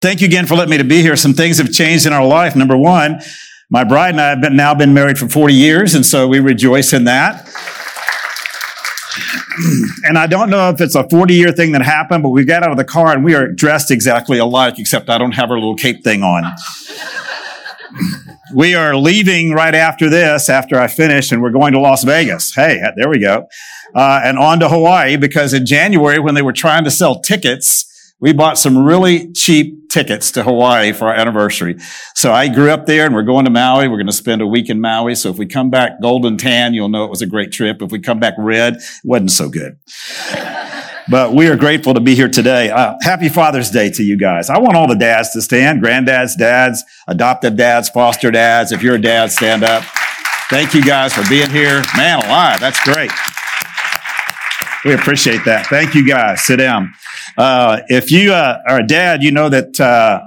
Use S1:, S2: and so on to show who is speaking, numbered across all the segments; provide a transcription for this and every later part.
S1: Thank you again for letting me to be here. Some things have changed in our life. Number one, my bride and I have been, now been married for 40 years, and so we rejoice in that. and I don't know if it's a 40 year thing that happened, but we got out of the car and we are dressed exactly alike, except I don't have our little cape thing on. we are leaving right after this, after I finish, and we're going to Las Vegas. Hey, there we go. Uh, and on to Hawaii because in January, when they were trying to sell tickets, we bought some really cheap tickets to Hawaii for our anniversary. So I grew up there and we're going to Maui. We're going to spend a week in Maui. So if we come back golden tan, you'll know it was a great trip. If we come back red, it wasn't so good. but we are grateful to be here today. Uh, happy Father's Day to you guys. I want all the dads to stand, granddads, dads, adoptive dads, foster dads. If you're a dad, stand up. Thank you guys for being here. Man alive, that's great. We appreciate that. Thank you guys. Sit down. Uh, if you uh, are a dad, you know that uh,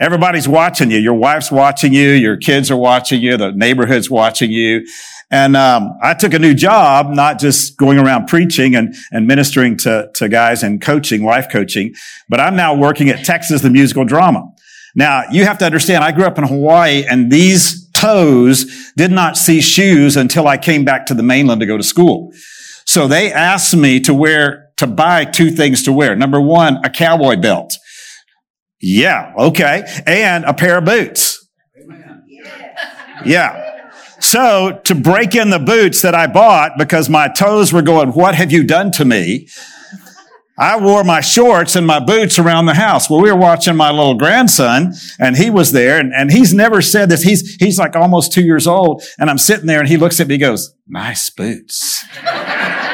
S1: everybody's watching you. Your wife's watching you. Your kids are watching you. The neighborhood's watching you. And um, I took a new job, not just going around preaching and, and ministering to, to guys and coaching, life coaching, but I'm now working at Texas the Musical Drama. Now, you have to understand, I grew up in Hawaii and these toes did not see shoes until I came back to the mainland to go to school. So they asked me to wear to buy two things to wear. Number one, a cowboy belt. Yeah, okay. And a pair of boots. Yeah. So to break in the boots that I bought because my toes were going, what have you done to me? I wore my shorts and my boots around the house. Well, we were watching my little grandson and he was there and, and he's never said this. He's, he's like almost two years old and I'm sitting there and he looks at me, and goes, nice boots.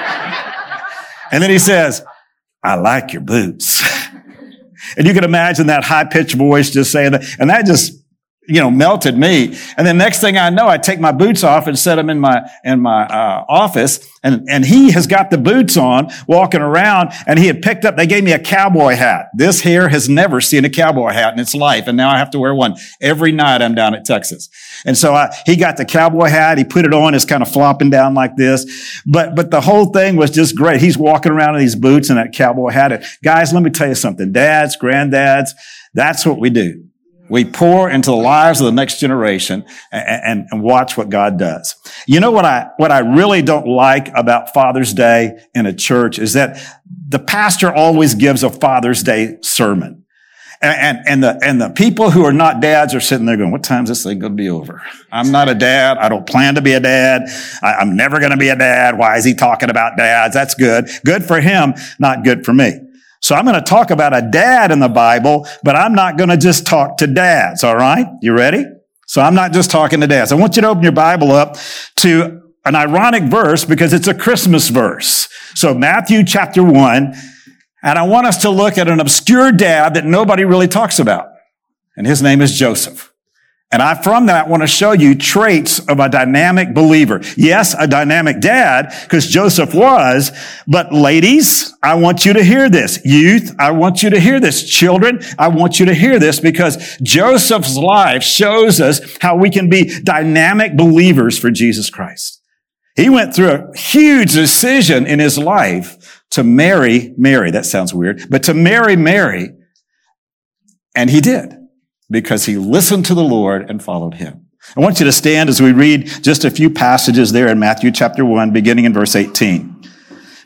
S1: And then he says, I like your boots. and you can imagine that high pitched voice just saying that. And that just you know, melted me. And then next thing I know, I take my boots off and set them in my, in my, uh, office. And, and he has got the boots on walking around and he had picked up, they gave me a cowboy hat. This hair has never seen a cowboy hat in its life. And now I have to wear one every night I'm down at Texas. And so I, he got the cowboy hat. He put it on. It's kind of flopping down like this. But, but the whole thing was just great. He's walking around in these boots and that cowboy hat. And guys, let me tell you something. Dads, granddads, that's what we do. We pour into the lives of the next generation and, and, and, watch what God does. You know what I, what I really don't like about Father's Day in a church is that the pastor always gives a Father's Day sermon. And, and, and the, and the people who are not dads are sitting there going, what time's this thing going to be over? I'm not a dad. I don't plan to be a dad. I, I'm never going to be a dad. Why is he talking about dads? That's good. Good for him, not good for me. So I'm going to talk about a dad in the Bible, but I'm not going to just talk to dads. All right. You ready? So I'm not just talking to dads. I want you to open your Bible up to an ironic verse because it's a Christmas verse. So Matthew chapter one, and I want us to look at an obscure dad that nobody really talks about. And his name is Joseph. And I, from that, want to show you traits of a dynamic believer. Yes, a dynamic dad, because Joseph was, but ladies, I want you to hear this. Youth, I want you to hear this. Children, I want you to hear this because Joseph's life shows us how we can be dynamic believers for Jesus Christ. He went through a huge decision in his life to marry Mary. That sounds weird, but to marry Mary. And he did because he listened to the Lord and followed him. I want you to stand as we read just a few passages there in Matthew chapter 1, beginning in verse 18.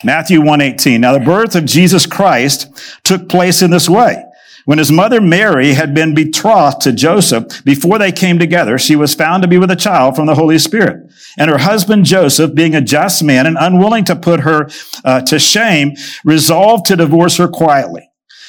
S1: Matthew 1:18. Now the birth of Jesus Christ took place in this way. When his mother Mary had been betrothed to Joseph, before they came together, she was found to be with a child from the Holy Spirit. And her husband Joseph, being a just man and unwilling to put her uh, to shame, resolved to divorce her quietly.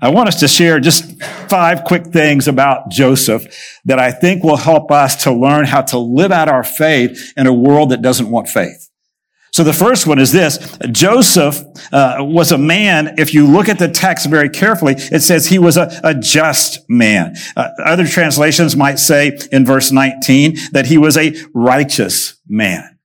S1: I want us to share just five quick things about Joseph that I think will help us to learn how to live out our faith in a world that doesn't want faith. So the first one is this. Joseph uh, was a man, if you look at the text very carefully, it says he was a, a just man. Uh, other translations might say in verse 19 that he was a righteous man.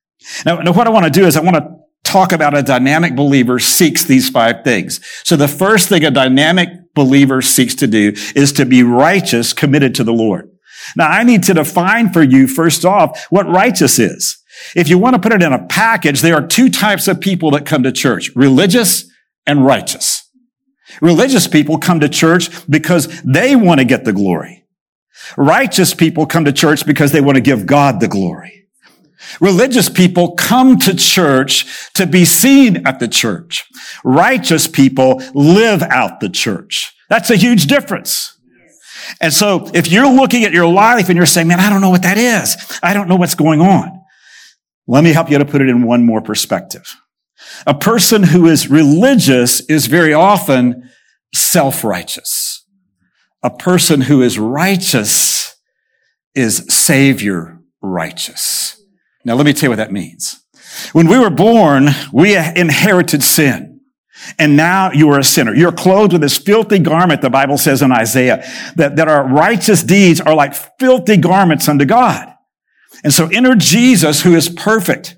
S1: Now, now what I want to do is I want to talk about a dynamic believer seeks these five things. So the first thing a dynamic believer seeks to do is to be righteous, committed to the Lord. Now I need to define for you first off what righteous is. If you want to put it in a package, there are two types of people that come to church, religious and righteous. Religious people come to church because they want to get the glory. Righteous people come to church because they want to give God the glory. Religious people come to church to be seen at the church. Righteous people live out the church. That's a huge difference. And so if you're looking at your life and you're saying, man, I don't know what that is. I don't know what's going on. Let me help you to put it in one more perspective. A person who is religious is very often self-righteous. A person who is righteous is savior righteous. Now let me tell you what that means. When we were born, we inherited sin. And now you are a sinner. You're clothed with this filthy garment, the Bible says in Isaiah, that, that our righteous deeds are like filthy garments unto God. And so enter Jesus who is perfect.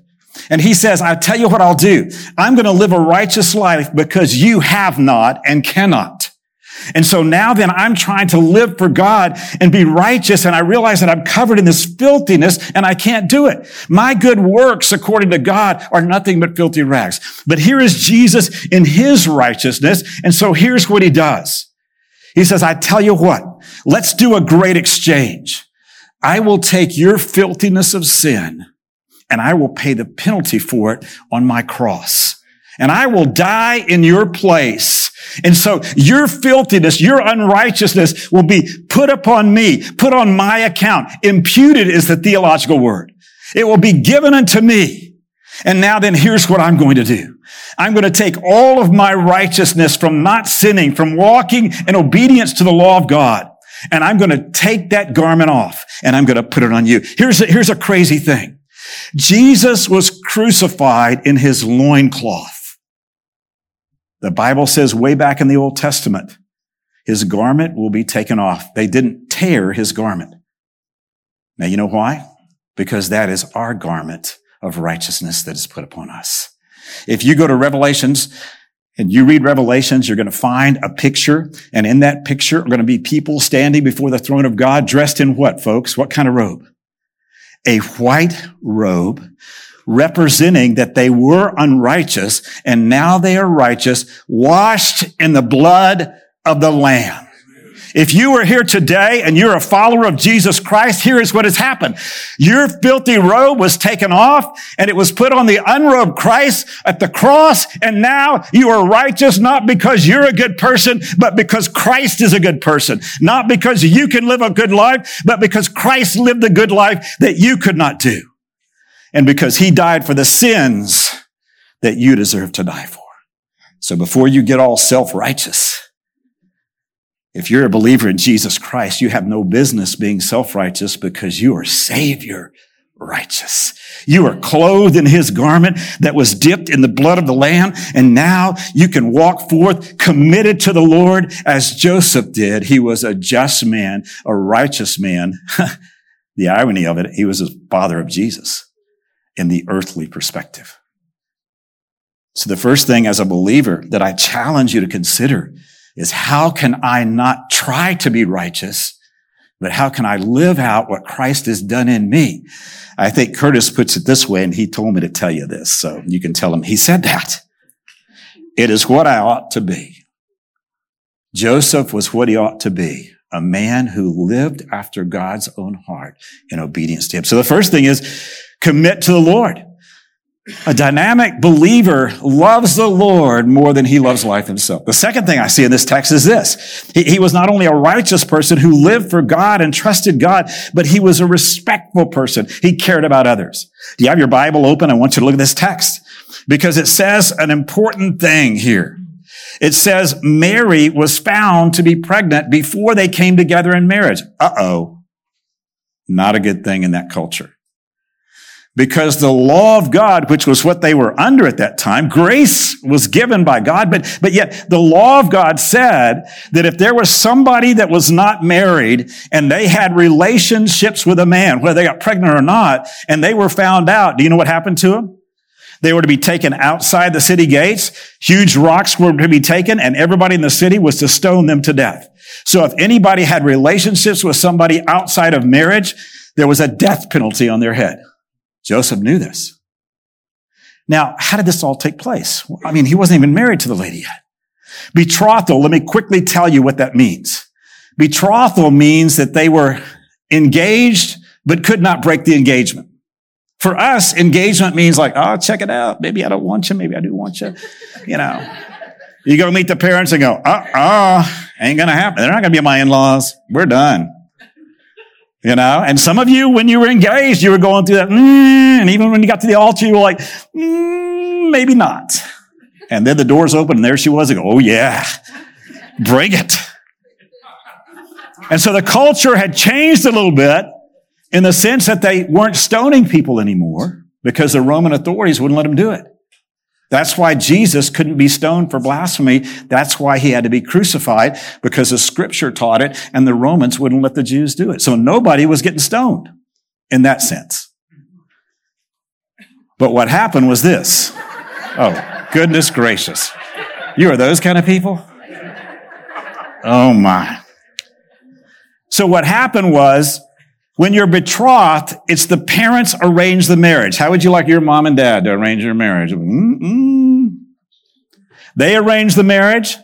S1: And he says, I tell you what I'll do. I'm going to live a righteous life because you have not and cannot. And so now then I'm trying to live for God and be righteous. And I realize that I'm covered in this filthiness and I can't do it. My good works according to God are nothing but filthy rags. But here is Jesus in his righteousness. And so here's what he does. He says, I tell you what, let's do a great exchange. I will take your filthiness of sin and I will pay the penalty for it on my cross. And I will die in your place. And so your filthiness, your unrighteousness will be put upon me, put on my account. Imputed is the theological word. It will be given unto me. And now then here's what I'm going to do. I'm going to take all of my righteousness from not sinning, from walking in obedience to the law of God and I'm going to take that garment off and I'm going to put it on you. Here's a, here's a crazy thing. Jesus was crucified in his loincloth. The Bible says way back in the Old Testament, his garment will be taken off. They didn't tear his garment. Now you know why? Because that is our garment of righteousness that is put upon us. If you go to Revelations and you read Revelations, you're going to find a picture. And in that picture are going to be people standing before the throne of God dressed in what, folks? What kind of robe? A white robe representing that they were unrighteous and now they are righteous, washed in the blood of the Lamb. If you are here today and you're a follower of Jesus Christ, here is what has happened. Your filthy robe was taken off and it was put on the unrobed Christ at the cross. And now you are righteous, not because you're a good person, but because Christ is a good person. Not because you can live a good life, but because Christ lived the good life that you could not do. And because he died for the sins that you deserve to die for. So before you get all self-righteous, if you're a believer in Jesus Christ, you have no business being self-righteous because you are Savior righteous. You are clothed in his garment that was dipped in the blood of the lamb. And now you can walk forth committed to the Lord as Joseph did. He was a just man, a righteous man. the irony of it, he was the father of Jesus in the earthly perspective. So the first thing as a believer that I challenge you to consider is how can I not try to be righteous, but how can I live out what Christ has done in me? I think Curtis puts it this way, and he told me to tell you this, so you can tell him he said that. It is what I ought to be. Joseph was what he ought to be, a man who lived after God's own heart in obedience to him. So the first thing is commit to the Lord. A dynamic believer loves the Lord more than he loves life himself. The second thing I see in this text is this. He, he, was not only a righteous person who lived for God and trusted God, but he was a respectful person. He cared about others. Do you have your Bible open? I want you to look at this text because it says an important thing here. It says Mary was found to be pregnant before they came together in marriage. Uh-oh. Not a good thing in that culture. Because the law of God, which was what they were under at that time, grace was given by God, but, but yet the law of God said that if there was somebody that was not married and they had relationships with a man, whether they got pregnant or not, and they were found out, do you know what happened to them? They were to be taken outside the city gates. Huge rocks were to be taken and everybody in the city was to stone them to death. So if anybody had relationships with somebody outside of marriage, there was a death penalty on their head. Joseph knew this. Now, how did this all take place? I mean, he wasn't even married to the lady yet. Betrothal, let me quickly tell you what that means. Betrothal means that they were engaged, but could not break the engagement. For us, engagement means like, oh, check it out. Maybe I don't want you. Maybe I do want you. You know, you go meet the parents and go, uh-uh, ain't gonna happen. They're not gonna be my in-laws. We're done. You know, and some of you, when you were engaged, you were going through that, mm, and even when you got to the altar, you were like, mm, maybe not. And then the doors open and there she was. Go, oh yeah, bring it. And so the culture had changed a little bit in the sense that they weren't stoning people anymore because the Roman authorities wouldn't let them do it. That's why Jesus couldn't be stoned for blasphemy. That's why he had to be crucified because the scripture taught it and the Romans wouldn't let the Jews do it. So nobody was getting stoned in that sense. But what happened was this. Oh, goodness gracious. You are those kind of people? Oh my. So what happened was when you're betrothed, it's the parents arrange the marriage. How would you like your mom and dad to arrange your marriage? Mm-mm. They arrange the marriage.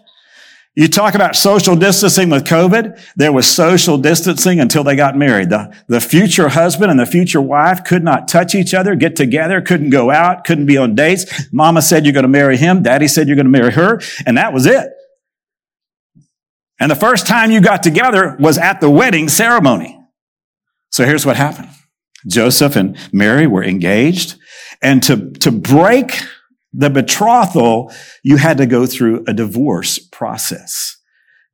S1: You talk about social distancing with COVID. There was social distancing until they got married. The, the future husband and the future wife could not touch each other, get together, couldn't go out, couldn't be on dates. Mama said you're going to marry him. Daddy said you're going to marry her. And that was it. And the first time you got together was at the wedding ceremony. So here's what happened. Joseph and Mary were engaged and to, to break the betrothal, you had to go through a divorce process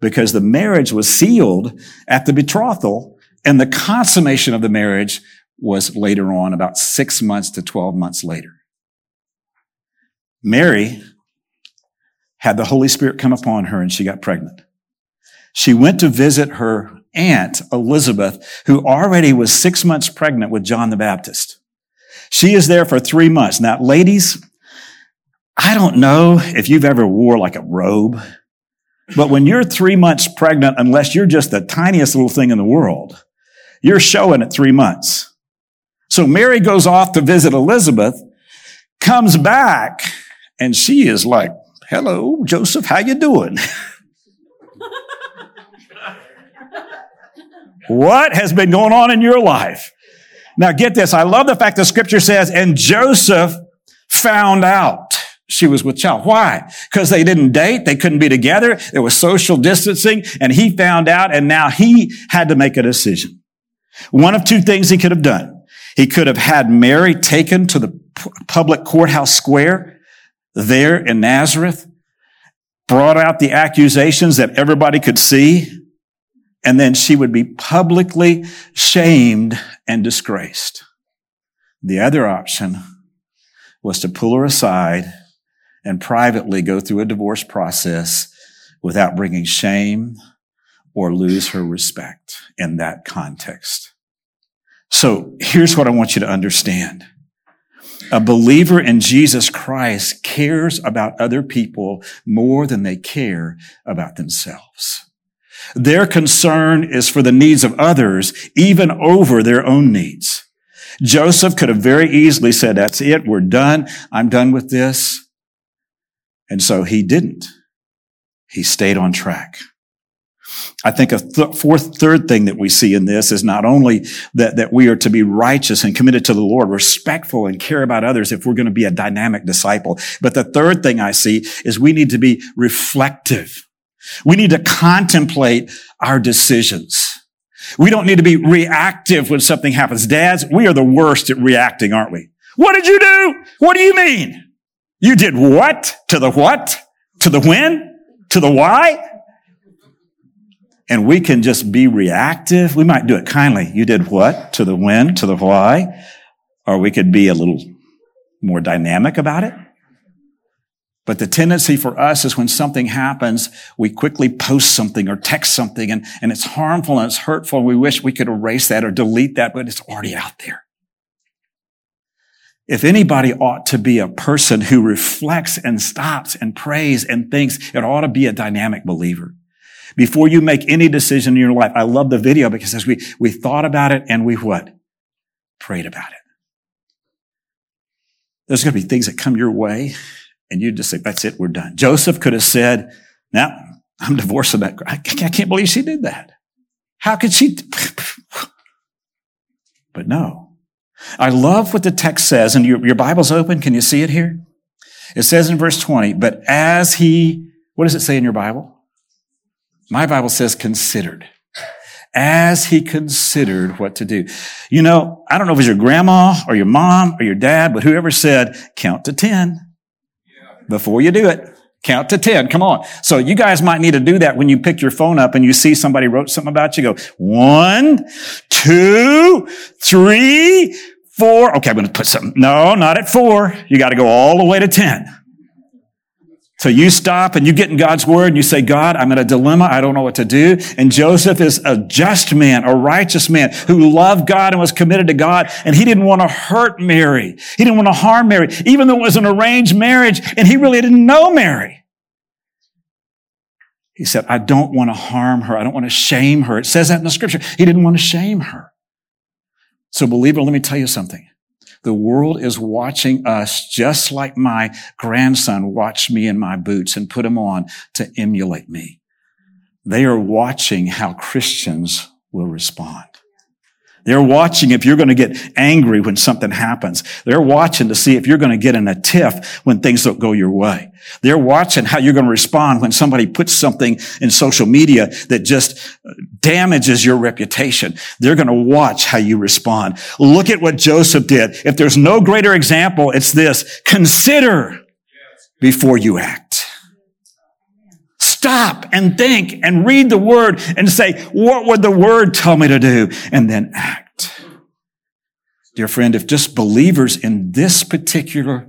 S1: because the marriage was sealed at the betrothal and the consummation of the marriage was later on, about six months to 12 months later. Mary had the Holy Spirit come upon her and she got pregnant. She went to visit her aunt, Elizabeth, who already was six months pregnant with John the Baptist. She is there for three months. Now, ladies, I don't know if you've ever wore like a robe, but when you're three months pregnant, unless you're just the tiniest little thing in the world, you're showing at three months. So Mary goes off to visit Elizabeth, comes back, and she is like, hello, Joseph, how you doing? What has been going on in your life? Now get this. I love the fact that scripture says, and Joseph found out she was with child. Why? Because they didn't date. They couldn't be together. There was social distancing and he found out and now he had to make a decision. One of two things he could have done. He could have had Mary taken to the public courthouse square there in Nazareth, brought out the accusations that everybody could see, and then she would be publicly shamed and disgraced. The other option was to pull her aside and privately go through a divorce process without bringing shame or lose her respect in that context. So here's what I want you to understand. A believer in Jesus Christ cares about other people more than they care about themselves. Their concern is for the needs of others, even over their own needs. Joseph could have very easily said, that's it. We're done. I'm done with this. And so he didn't. He stayed on track. I think a th- fourth, third thing that we see in this is not only that, that we are to be righteous and committed to the Lord, respectful and care about others if we're going to be a dynamic disciple. But the third thing I see is we need to be reflective. We need to contemplate our decisions. We don't need to be reactive when something happens. Dads, we are the worst at reacting, aren't we? What did you do? What do you mean? You did what to the what? To the when? To the why? And we can just be reactive. We might do it kindly. You did what? To the when? To the why? Or we could be a little more dynamic about it. But the tendency for us is when something happens, we quickly post something or text something and, and it's harmful and it's hurtful. And we wish we could erase that or delete that, but it's already out there. If anybody ought to be a person who reflects and stops and prays and thinks, it ought to be a dynamic believer. Before you make any decision in your life, I love the video because as we, we thought about it and we what? Prayed about it. There's going to be things that come your way and you'd just say, that's it, we're done. Joseph could have said, now I'm divorcing that. girl. I can't believe she did that. How could she? But no. I love what the text says, and your, your Bible's open. Can you see it here? It says in verse 20, but as he, what does it say in your Bible? My Bible says considered. As he considered what to do. You know, I don't know if it was your grandma or your mom or your dad, but whoever said, count to 10 before you do it. Count to 10. Come on. So you guys might need to do that when you pick your phone up and you see somebody wrote something about you. Go one, two, three, four. Okay, I'm going to put something. No, not at four. You got to go all the way to 10. So you stop and you get in God's word and you say, God, I'm in a dilemma. I don't know what to do. And Joseph is a just man, a righteous man who loved God and was committed to God. And he didn't want to hurt Mary. He didn't want to harm Mary, even though it was an arranged marriage and he really didn't know Mary. He said, I don't want to harm her. I don't want to shame her. It says that in the scripture. He didn't want to shame her. So believer, let me tell you something. The world is watching us just like my grandson watched me in my boots and put them on to emulate me. They are watching how Christians will respond. They're watching if you're going to get angry when something happens. They're watching to see if you're going to get in a tiff when things don't go your way. They're watching how you're going to respond when somebody puts something in social media that just damages your reputation. They're going to watch how you respond. Look at what Joseph did. If there's no greater example, it's this. Consider before you act. Stop and think and read the word and say, what would the word tell me to do? And then act. Dear friend, if just believers in this particular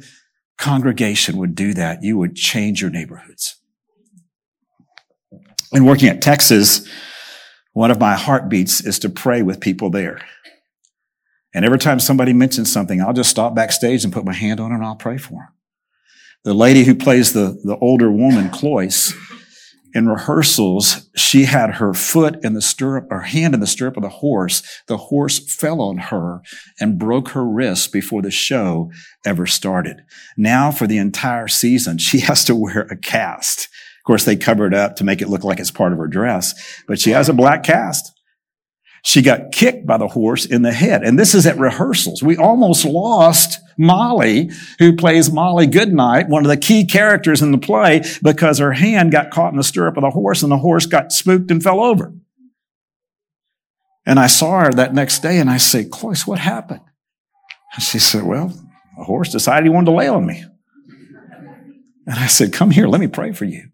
S1: congregation would do that, you would change your neighborhoods. In working at Texas, one of my heartbeats is to pray with people there. And every time somebody mentions something, I'll just stop backstage and put my hand on it and I'll pray for them. The lady who plays the, the older woman, Cloyce, in rehearsals, she had her foot in the stirrup, her hand in the stirrup of the horse. The horse fell on her and broke her wrist before the show ever started. Now for the entire season, she has to wear a cast. Of course, they cover it up to make it look like it's part of her dress, but she has a black cast. She got kicked by the horse in the head. And this is at rehearsals. We almost lost Molly, who plays Molly Goodnight, one of the key characters in the play, because her hand got caught in the stirrup of the horse and the horse got spooked and fell over. And I saw her that next day and I said, Cloyce, what happened? And she said, well, the horse decided he wanted to lay on me. And I said, come here, let me pray for you.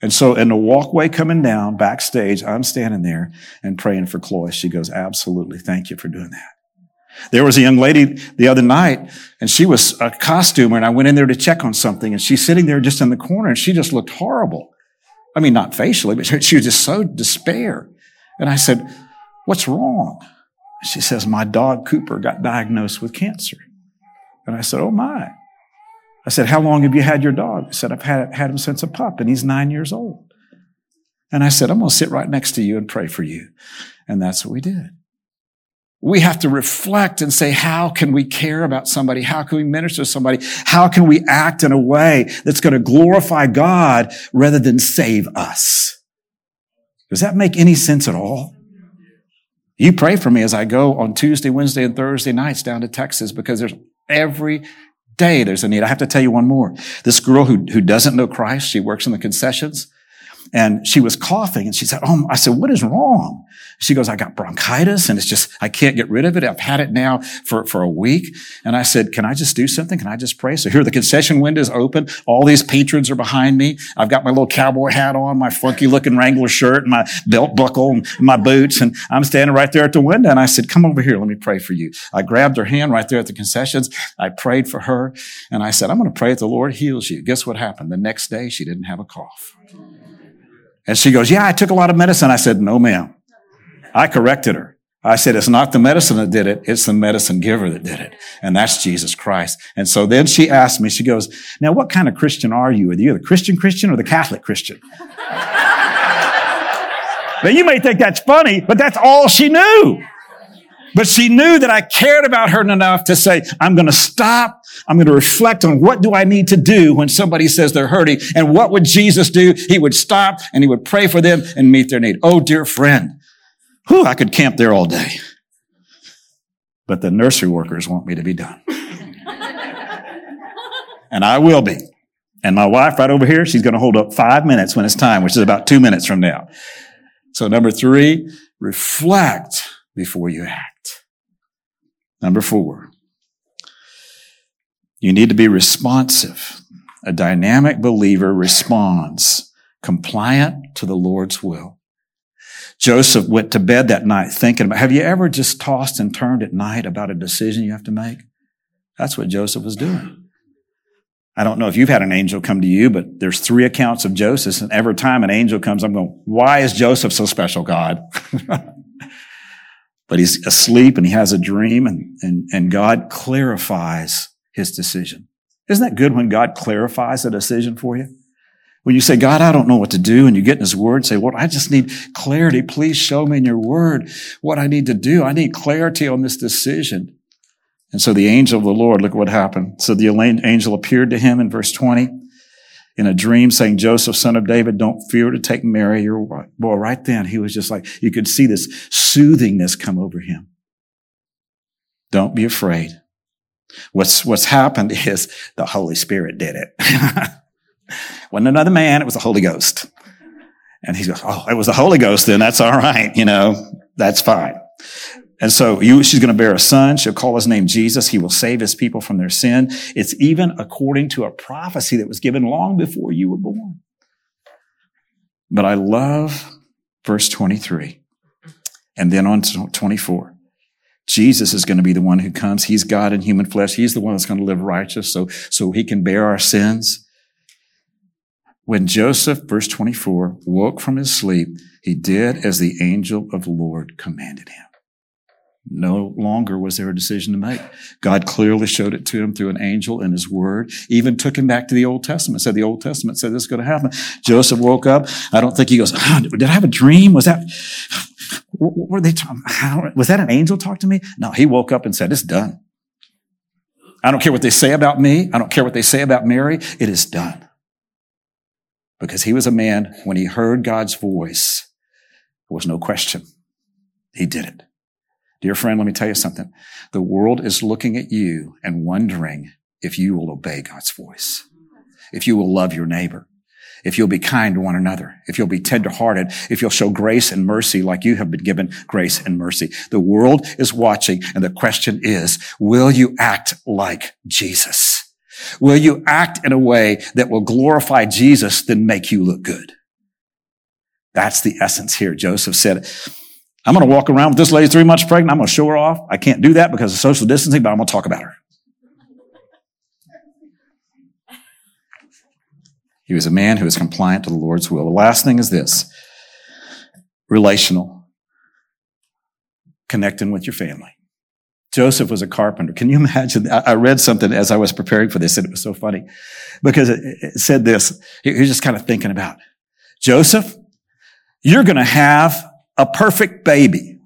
S1: And so in the walkway coming down backstage, I'm standing there and praying for Chloe. She goes, absolutely. Thank you for doing that. There was a young lady the other night and she was a costumer and I went in there to check on something and she's sitting there just in the corner and she just looked horrible. I mean, not facially, but she was just so despair. And I said, what's wrong? She says, my dog Cooper got diagnosed with cancer. And I said, oh my. I said, How long have you had your dog? He said, I've had, had him since a pup, and he's nine years old. And I said, I'm going to sit right next to you and pray for you. And that's what we did. We have to reflect and say, how can we care about somebody? How can we minister to somebody? How can we act in a way that's going to glorify God rather than save us? Does that make any sense at all? You pray for me as I go on Tuesday, Wednesday, and Thursday nights down to Texas because there's every day there's a need. I have to tell you one more. This girl who, who doesn't know Christ, she works in the concessions. And she was coughing and she said, Oh, I said, what is wrong? She goes, I got bronchitis and it's just, I can't get rid of it. I've had it now for, for a week. And I said, can I just do something? Can I just pray? So here the concession window is open. All these patrons are behind me. I've got my little cowboy hat on, my funky looking Wrangler shirt and my belt buckle and my boots. And I'm standing right there at the window. And I said, come over here. Let me pray for you. I grabbed her hand right there at the concessions. I prayed for her and I said, I'm going to pray that the Lord heals you. Guess what happened? The next day she didn't have a cough. And she goes, yeah, I took a lot of medicine. I said, no, ma'am. I corrected her. I said, it's not the medicine that did it. It's the medicine giver that did it. And that's Jesus Christ. And so then she asked me, she goes, now what kind of Christian are you? Are you the Christian Christian or the Catholic Christian? now you may think that's funny, but that's all she knew. But she knew that I cared about her enough to say, I'm going to stop. I'm going to reflect on what do I need to do when somebody says they're hurting and what would Jesus do? He would stop and he would pray for them and meet their need. Oh, dear friend, Whew, I could camp there all day. But the nursery workers want me to be done. and I will be. And my wife right over here, she's going to hold up five minutes when it's time, which is about two minutes from now. So number three, reflect before you act. Number four, you need to be responsive. A dynamic believer responds compliant to the Lord's will. Joseph went to bed that night thinking about, have you ever just tossed and turned at night about a decision you have to make? That's what Joseph was doing. I don't know if you've had an angel come to you, but there's three accounts of Joseph, and every time an angel comes, I'm going, why is Joseph so special, God? but he's asleep and he has a dream and, and, and God clarifies his decision. Isn't that good when God clarifies a decision for you? When you say, God, I don't know what to do, and you get in His Word, say, Well, I just need clarity. Please show me in your Word what I need to do. I need clarity on this decision. And so the angel of the Lord, look what happened. So the angel appeared to him in verse 20 in a dream saying, Joseph, son of David, don't fear to take Mary, your wife. Boy, right then, he was just like, you could see this soothingness come over him. Don't be afraid. What's, what's happened is the Holy Spirit did it. wasn't another man, it was the Holy Ghost. And he goes, Oh, it was the Holy Ghost, then that's all right, you know, that's fine. And so you, she's going to bear a son. She'll call his name Jesus. He will save his people from their sin. It's even according to a prophecy that was given long before you were born. But I love verse 23 and then on to 24. Jesus is going to be the one who comes. He's God in human flesh. He's the one that's going to live righteous so, so he can bear our sins. When Joseph, verse 24, woke from his sleep, he did as the angel of the Lord commanded him. No longer was there a decision to make. God clearly showed it to him through an angel in his word, even took him back to the Old Testament, said the Old Testament said this is going to happen. Joseph woke up. I don't think he goes, oh, did I have a dream? Was that, what were they talking? Was that an angel talk to me? No, he woke up and said, it's done. I don't care what they say about me. I don't care what they say about Mary. It is done because he was a man, when he heard God's voice, there was no question. He did it. Dear friend, let me tell you something. The world is looking at you and wondering if you will obey God's voice, if you will love your neighbor, if you'll be kind to one another, if you'll be tenderhearted, if you'll show grace and mercy like you have been given grace and mercy. The world is watching and the question is, will you act like Jesus? Will you act in a way that will glorify Jesus than make you look good? That's the essence here. Joseph said, I'm going to walk around with this lady three months pregnant. I'm going to show her off. I can't do that because of social distancing, but I'm going to talk about her. He was a man who was compliant to the Lord's will. The last thing is this relational, connecting with your family. Joseph was a carpenter. Can you imagine? I read something as I was preparing for this and it was so funny because it said this. He was just kind of thinking about Joseph, you're going to have a perfect baby.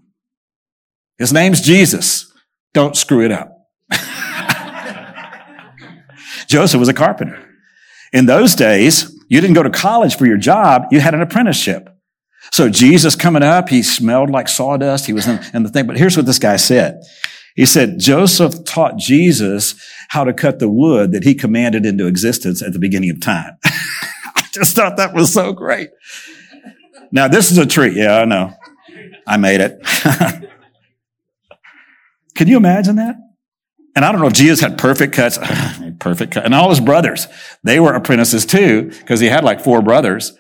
S1: His name's Jesus. Don't screw it up. Joseph was a carpenter. In those days, you didn't go to college for your job. You had an apprenticeship. So Jesus coming up, he smelled like sawdust. He was in, in the thing. But here's what this guy said. He said Joseph taught Jesus how to cut the wood that he commanded into existence at the beginning of time. I just thought that was so great. Now this is a tree. Yeah, I know. I made it. Can you imagine that? And I don't know if Jesus had perfect cuts, perfect cut. And all his brothers, they were apprentices too, because he had like four brothers.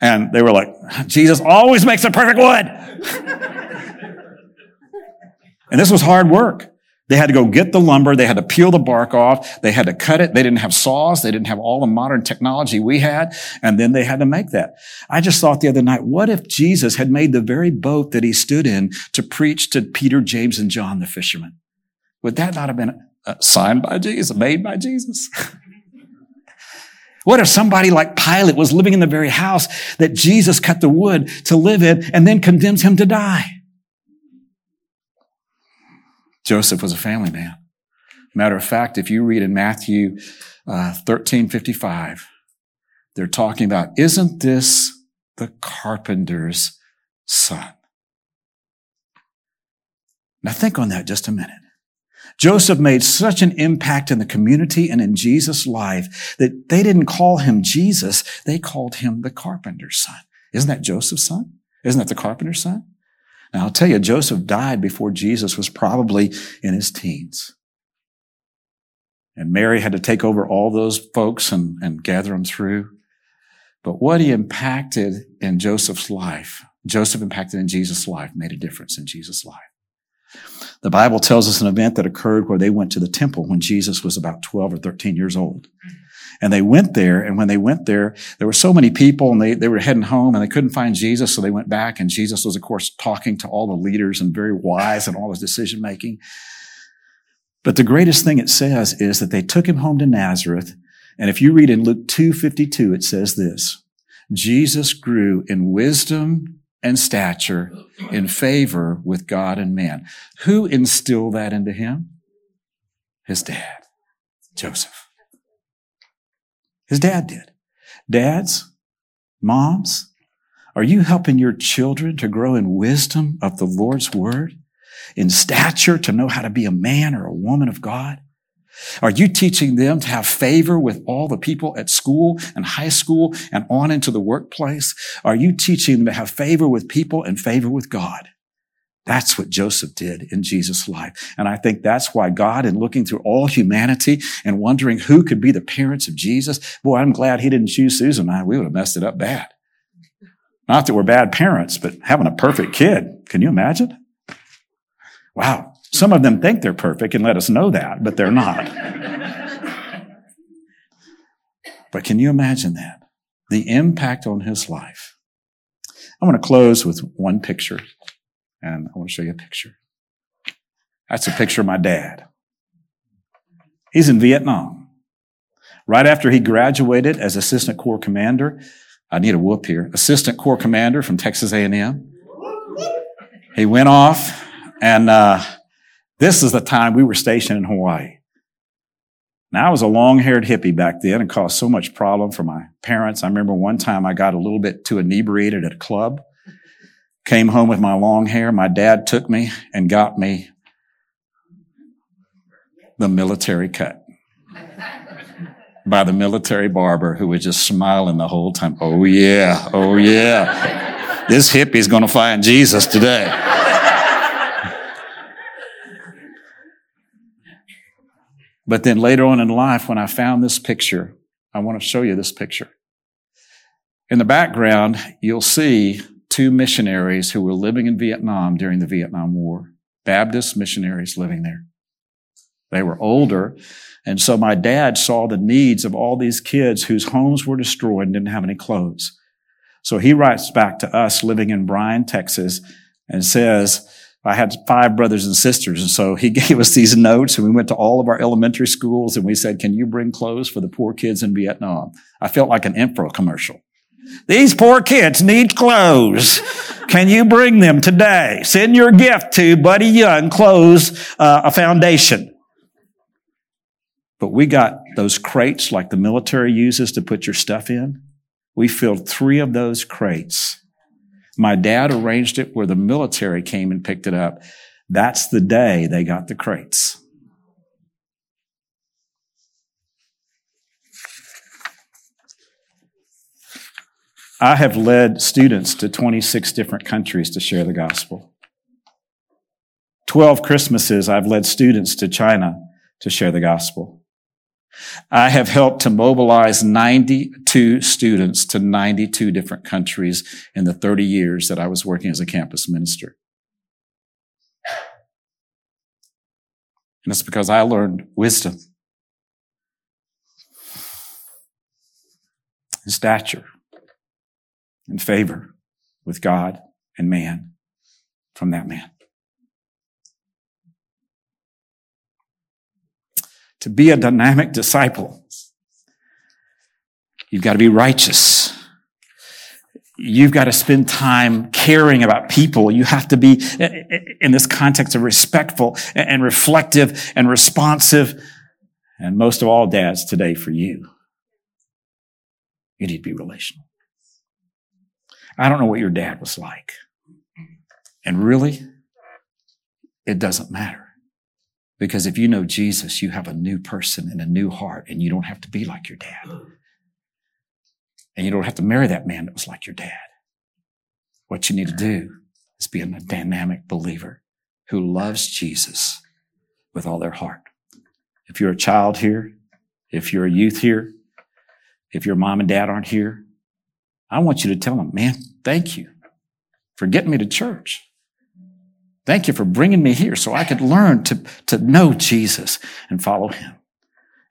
S1: And they were like, Jesus always makes a perfect wood. and this was hard work. They had to go get the lumber. They had to peel the bark off. They had to cut it. They didn't have saws. They didn't have all the modern technology we had. And then they had to make that. I just thought the other night, what if Jesus had made the very boat that he stood in to preach to Peter, James, and John, the fishermen? Would that not have been signed by Jesus, made by Jesus? What if somebody like Pilate was living in the very house that Jesus cut the wood to live in and then condemns him to die? Joseph was a family man. Matter of fact, if you read in Matthew uh, 13 55, they're talking about, isn't this the carpenter's son? Now think on that just a minute. Joseph made such an impact in the community and in Jesus' life that they didn't call him Jesus, they called him the carpenter's son. Isn't that Joseph's son? Isn't that the carpenter's son? Now, I'll tell you, Joseph died before Jesus was probably in his teens. And Mary had to take over all those folks and, and gather them through. But what he impacted in Joseph's life, Joseph impacted in Jesus' life, made a difference in Jesus' life. The Bible tells us an event that occurred where they went to the temple when Jesus was about 12 or 13 years old. And they went there, and when they went there, there were so many people, and they, they were heading home, and they couldn't find Jesus, so they went back, and Jesus was, of course, talking to all the leaders and very wise in all his decision making. But the greatest thing it says is that they took him home to Nazareth, and if you read in Luke 2.52, it says this, Jesus grew in wisdom and stature in favor with God and man. Who instilled that into him? His dad, Joseph. His dad did. Dads, moms, are you helping your children to grow in wisdom of the Lord's word? In stature to know how to be a man or a woman of God? Are you teaching them to have favor with all the people at school and high school and on into the workplace? Are you teaching them to have favor with people and favor with God? That's what Joseph did in Jesus' life. And I think that's why God, in looking through all humanity and wondering who could be the parents of Jesus, boy, I'm glad he didn't choose Susan and I. We would have messed it up bad. Not that we're bad parents, but having a perfect kid. Can you imagine? Wow. Some of them think they're perfect and let us know that, but they're not. but can you imagine that? The impact on his life. I want to close with one picture, and I want to show you a picture. That's a picture of my dad. He's in Vietnam. Right after he graduated as assistant corps commander, I need a whoop here, assistant corps commander from Texas A&M. He went off and uh, this is the time we were stationed in Hawaii. Now, I was a long haired hippie back then and caused so much problem for my parents. I remember one time I got a little bit too inebriated at a club, came home with my long hair. My dad took me and got me the military cut by the military barber who was just smiling the whole time. Oh, yeah. Oh, yeah. This hippie's going to find Jesus today. But then later on in life, when I found this picture, I want to show you this picture. In the background, you'll see two missionaries who were living in Vietnam during the Vietnam War. Baptist missionaries living there. They were older. And so my dad saw the needs of all these kids whose homes were destroyed and didn't have any clothes. So he writes back to us living in Bryan, Texas and says, I had five brothers and sisters. And so he gave us these notes and we went to all of our elementary schools and we said, can you bring clothes for the poor kids in Vietnam? I felt like an Info commercial. These poor kids need clothes. Can you bring them today? Send your gift to Buddy Young Clothes, uh, a foundation. But we got those crates like the military uses to put your stuff in. We filled three of those crates my dad arranged it where the military came and picked it up. That's the day they got the crates. I have led students to 26 different countries to share the gospel. 12 Christmases, I've led students to China to share the gospel. I have helped to mobilize 92 students to 92 different countries in the 30 years that I was working as a campus minister. And it's because I learned wisdom and stature and favor with God and man from that man. To be a dynamic disciple, you've got to be righteous. You've got to spend time caring about people. You have to be in this context of respectful and reflective and responsive. And most of all, dads, today for you, you need to be relational. I don't know what your dad was like. And really, it doesn't matter. Because if you know Jesus, you have a new person and a new heart, and you don't have to be like your dad. And you don't have to marry that man that was like your dad. What you need to do is be a dynamic believer who loves Jesus with all their heart. If you're a child here, if you're a youth here, if your mom and dad aren't here, I want you to tell them, man, thank you for getting me to church. Thank you for bringing me here so I could learn to, to know Jesus and follow him.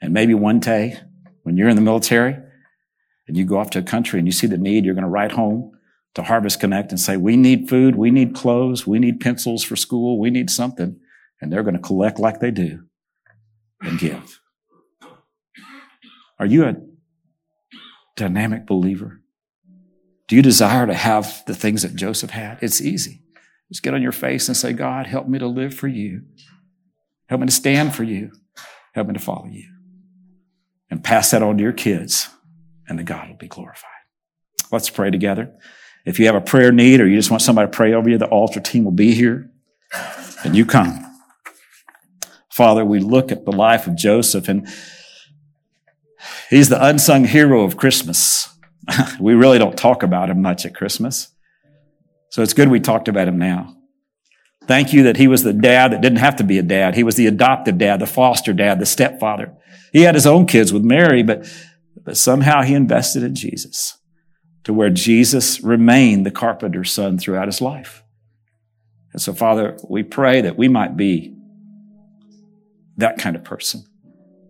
S1: And maybe one day when you're in the military and you go off to a country and you see the need, you're going to write home to Harvest Connect and say, we need food, we need clothes, we need pencils for school, we need something. And they're going to collect like they do and give. Are you a dynamic believer? Do you desire to have the things that Joseph had? It's easy. Just get on your face and say, God, help me to live for you. Help me to stand for you. Help me to follow you. And pass that on to your kids, and the God will be glorified. Let's pray together. If you have a prayer need or you just want somebody to pray over you, the altar team will be here. And you come. Father, we look at the life of Joseph and he's the unsung hero of Christmas. we really don't talk about him much at Christmas. So it's good we talked about him now. Thank you that he was the dad that didn't have to be a dad. He was the adoptive dad, the foster dad, the stepfather. He had his own kids with Mary, but, but somehow he invested in Jesus to where Jesus remained the carpenter's son throughout his life. And so, Father, we pray that we might be that kind of person,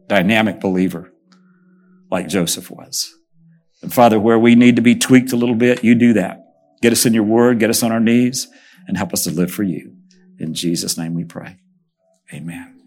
S1: dynamic believer like Joseph was. And Father, where we need to be tweaked a little bit, you do that. Get us in your word, get us on our knees, and help us to live for you. In Jesus' name we pray. Amen.